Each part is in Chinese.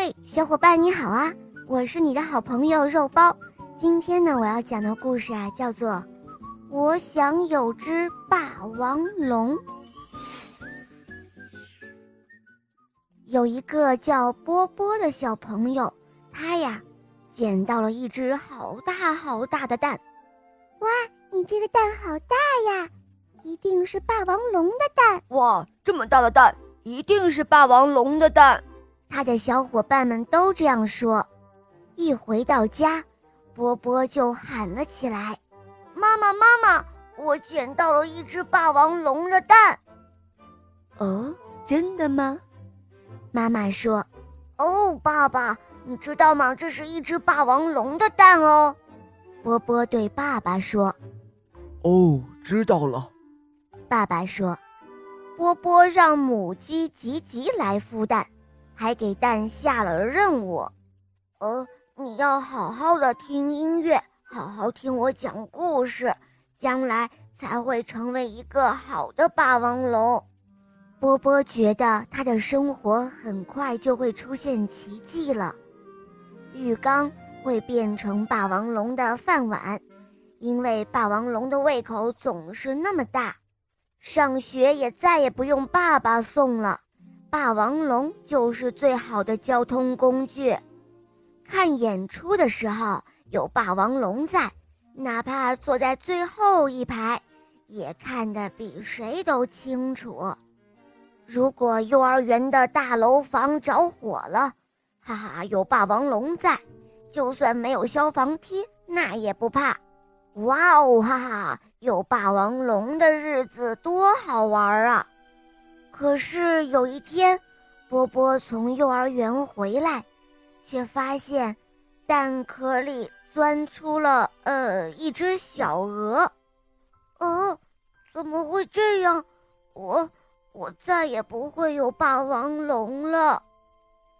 嘿，小伙伴你好啊！我是你的好朋友肉包。今天呢，我要讲的故事啊，叫做《我想有只霸王龙》。有一个叫波波的小朋友，他呀捡到了一只好大好大的蛋。哇，你这个蛋好大呀！一定是霸王龙的蛋。哇，这么大的蛋，一定是霸王龙的蛋。他的小伙伴们都这样说。一回到家，波波就喊了起来：“妈妈，妈妈，我捡到了一只霸王龙的蛋！”哦，真的吗？妈妈说：“哦，爸爸，你知道吗？这是一只霸王龙的蛋哦。”波波对爸爸说：“哦，知道了。”爸爸说：“波波让母鸡吉吉来孵蛋。”还给蛋下了任务，呃，你要好好的听音乐，好好听我讲故事，将来才会成为一个好的霸王龙。波波觉得他的生活很快就会出现奇迹了，浴缸会变成霸王龙的饭碗，因为霸王龙的胃口总是那么大。上学也再也不用爸爸送了。霸王龙就是最好的交通工具。看演出的时候有霸王龙在，哪怕坐在最后一排，也看得比谁都清楚。如果幼儿园的大楼房着火了，哈哈，有霸王龙在，就算没有消防梯，那也不怕。哇哦，哈哈，有霸王龙的日子多好玩啊！可是有一天，波波从幼儿园回来，却发现蛋壳里钻出了呃一只小鹅。哦，怎么会这样？我我再也不会有霸王龙了。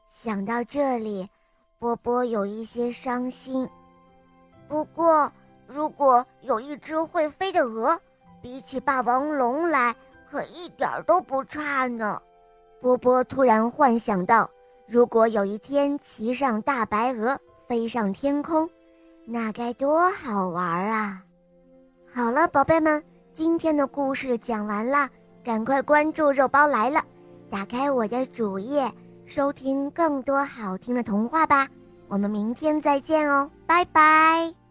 想到这里，波波有一些伤心。不过，如果有一只会飞的鹅，比起霸王龙来。可一点都不差呢，波波突然幻想到，如果有一天骑上大白鹅飞上天空，那该多好玩啊！好了，宝贝们，今天的故事讲完了，赶快关注肉包来了，打开我的主页，收听更多好听的童话吧。我们明天再见哦，拜拜。